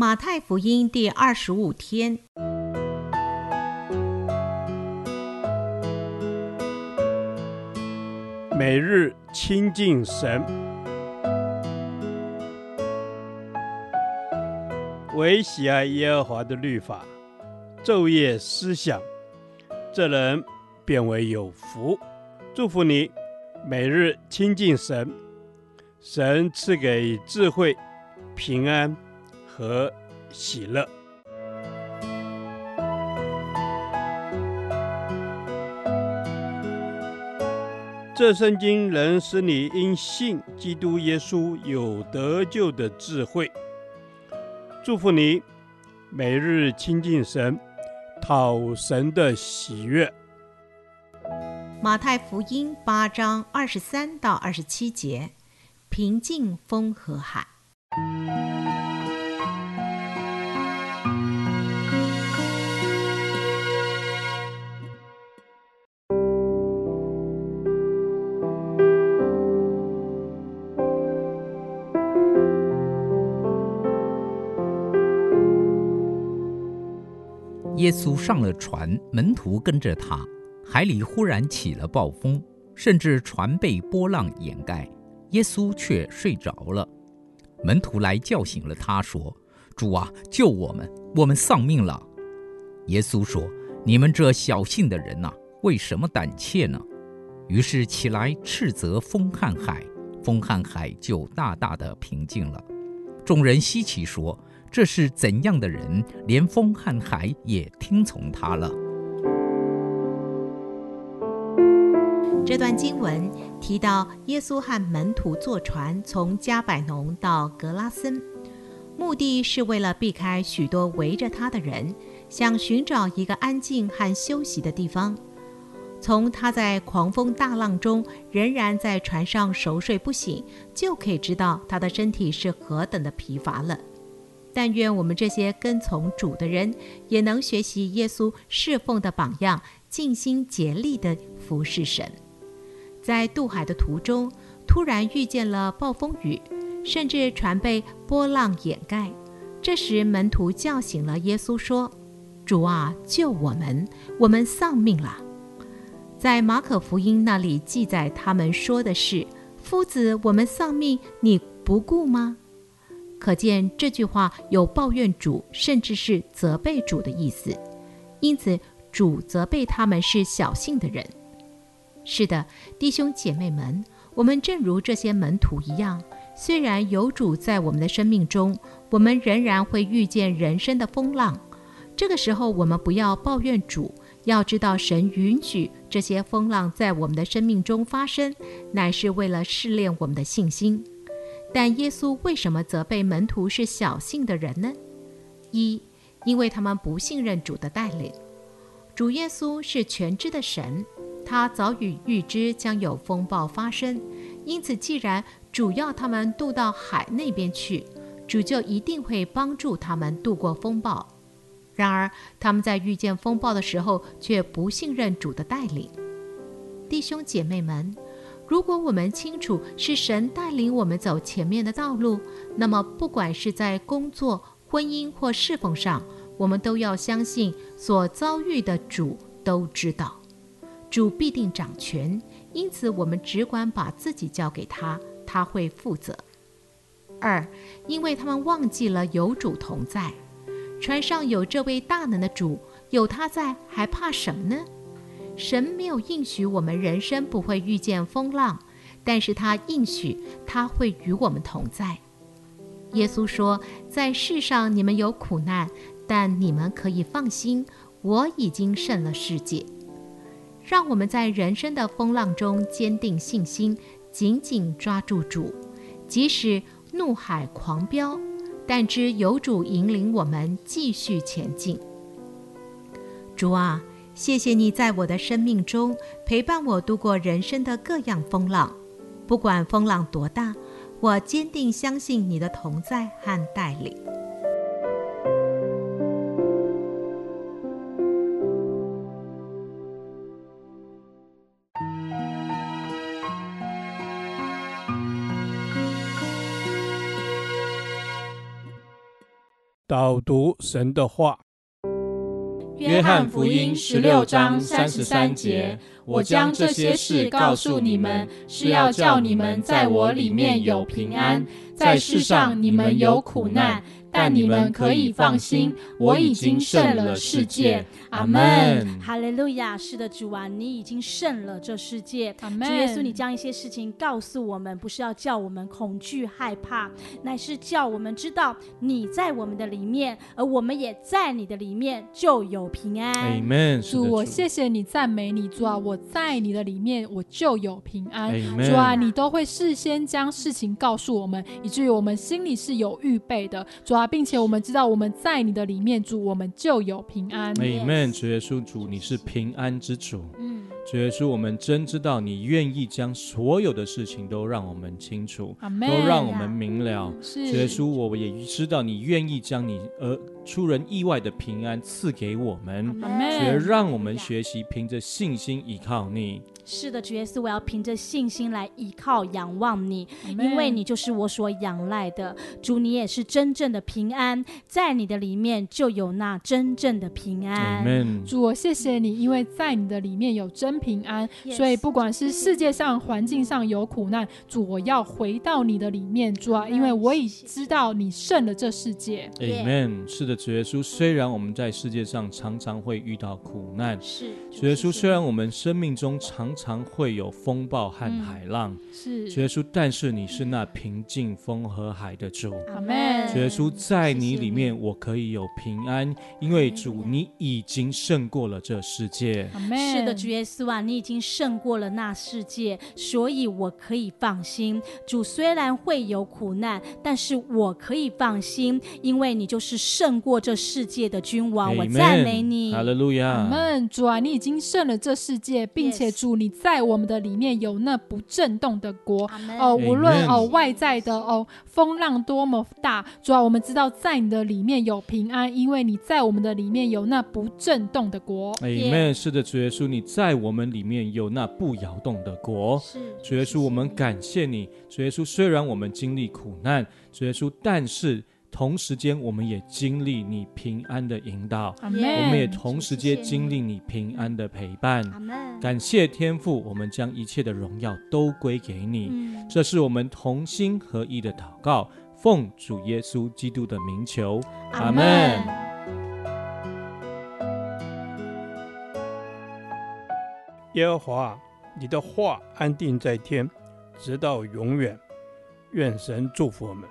马太福音第二十五天，每日亲近神，唯喜爱耶和华的律法，昼夜思想，这人便为有福。祝福你，每日亲近神，神赐给智慧、平安。和喜乐。这圣经能使你因信基督耶稣有得救的智慧。祝福你，每日亲近神，讨神的喜悦。马太福音八章二十三到二十七节，平静风和海。耶稣上了船，门徒跟着他。海里忽然起了暴风，甚至船被波浪掩盖，耶稣却睡着了。门徒来叫醒了他，说：“主啊，救我们，我们丧命了。”耶稣说：“你们这小信的人呐，为什么胆怯呢？”于是起来斥责风和海，风和海就大大的平静了。众人稀奇说。这是怎样的人，连风和海也听从他了？这段经文提到耶稣和门徒坐船从加百农到格拉森，目的是为了避开许多围着他的人，想寻找一个安静和休息的地方。从他在狂风大浪中仍然在船上熟睡不醒，就可以知道他的身体是何等的疲乏了。但愿我们这些跟从主的人，也能学习耶稣侍奉的榜样，尽心竭力地服侍神。在渡海的途中，突然遇见了暴风雨，甚至船被波浪掩盖。这时，门徒叫醒了耶稣，说：“主啊，救我们！我们丧命了。”在马可福音那里记载，他们说的是：“夫子，我们丧命，你不顾吗？”可见这句话有抱怨主，甚至是责备主的意思。因此，主责备他们是小信的人。是的，弟兄姐妹们，我们正如这些门徒一样，虽然有主在我们的生命中，我们仍然会遇见人生的风浪。这个时候，我们不要抱怨主，要知道神允许这些风浪在我们的生命中发生，乃是为了试炼我们的信心。但耶稣为什么责备门徒是小信的人呢？一，因为他们不信任主的带领。主耶稣是全知的神，他早已预知将有风暴发生，因此既然主要他们渡到海那边去，主就一定会帮助他们渡过风暴。然而他们在遇见风暴的时候，却不信任主的带领。弟兄姐妹们。如果我们清楚是神带领我们走前面的道路，那么不管是在工作、婚姻或侍奉上，我们都要相信所遭遇的主都知道，主必定掌权。因此，我们只管把自己交给他，他会负责。二，因为他们忘记了有主同在，船上有这位大能的主，有他在，还怕什么呢？神没有应许我们人生不会遇见风浪，但是他应许他会与我们同在。耶稣说：“在世上你们有苦难，但你们可以放心，我已经胜了世界。”让我们在人生的风浪中坚定信心，紧紧抓住主，即使怒海狂飙，但知有主引领我们继续前进。主啊！谢谢你在我的生命中陪伴我度过人生的各样风浪，不管风浪多大，我坚定相信你的同在和带领。导读神的话。约翰福音十六章三十三节：我将这些事告诉你们，是要叫你们在我里面有平安。在世上你们有苦难。但你们可以放心，我已经胜了世界。阿门。哈利路亚！是的，主啊，你已经胜了这世界。阿门。主耶稣，你将一些事情告诉我们，不是要叫我们恐惧害怕，乃是叫我们知道你在我们的里面，而我们也在你的里面就有平安。阿门。主，我谢谢你，赞美你，主啊，我在你的里面我就有平安。主啊，你都会事先将事情告诉我们，以至于我们心里是有预备的。主啊。并且我们知道我们在你的里面，主，我们就有平安。Amen。主耶稣，主，你是平安之主。嗯。主耶稣，我们真知道你愿意将所有的事情都让我们清楚，Amen，都让我们明了。主耶稣，我也知道你愿意将你呃出人意外的平安赐给我们，却让我们学习凭着信心依靠你。是的，主耶稣，我要凭着信心来依靠、仰望你，因为你就是我所仰赖的。主，你也是真正的平安，在你的里面就有那真正的平安。Amen。主，我谢谢你，因为在你的里面有真平安，所以不管是世界上环境上有苦难，主，我要回到你的里面，主啊，因为我已知道你胜了这世界。Amen。是的，主耶稣，虽然我们在世界上常常会遇到苦难，是主耶稣，虽然我们生命中常常会有风暴和海浪，嗯、是主耶稣，但是你是那平静风和海的主。阿门。主耶稣，在你里面我可以有平安，因为主你已经胜过了这世界。阿门。是的，主耶稣啊，你已经胜过了那世界，所以我可以放心。主虽然会有苦难，但是我可以放心，因为你就是胜过这世界的君王。我赞美你。哈利路亚。阿门。主啊，你已经胜了这世界，并且主你。在我们的里面有那不震动的国 Amen 哦，无论哦外在的哦风浪多么大，主啊我们知道在你的里面有平安，因为你在我们的里面有那不震动的国。阿门。是的，主耶稣，你在我们里面有那不摇动的国。是，主耶稣，我们感谢你。主耶稣，虽然我们经历苦难，主耶稣，但是。同时间，我们也经历你平安的引导，Amen 我们也同时间经历你平安的陪伴。Amen 感谢天父，我们将一切的荣耀都归给你。嗯、这是我们同心合意的祷告，奉主耶稣基督的名求，阿门。耶和华，你的话安定在天，直到永远。愿神祝福我们。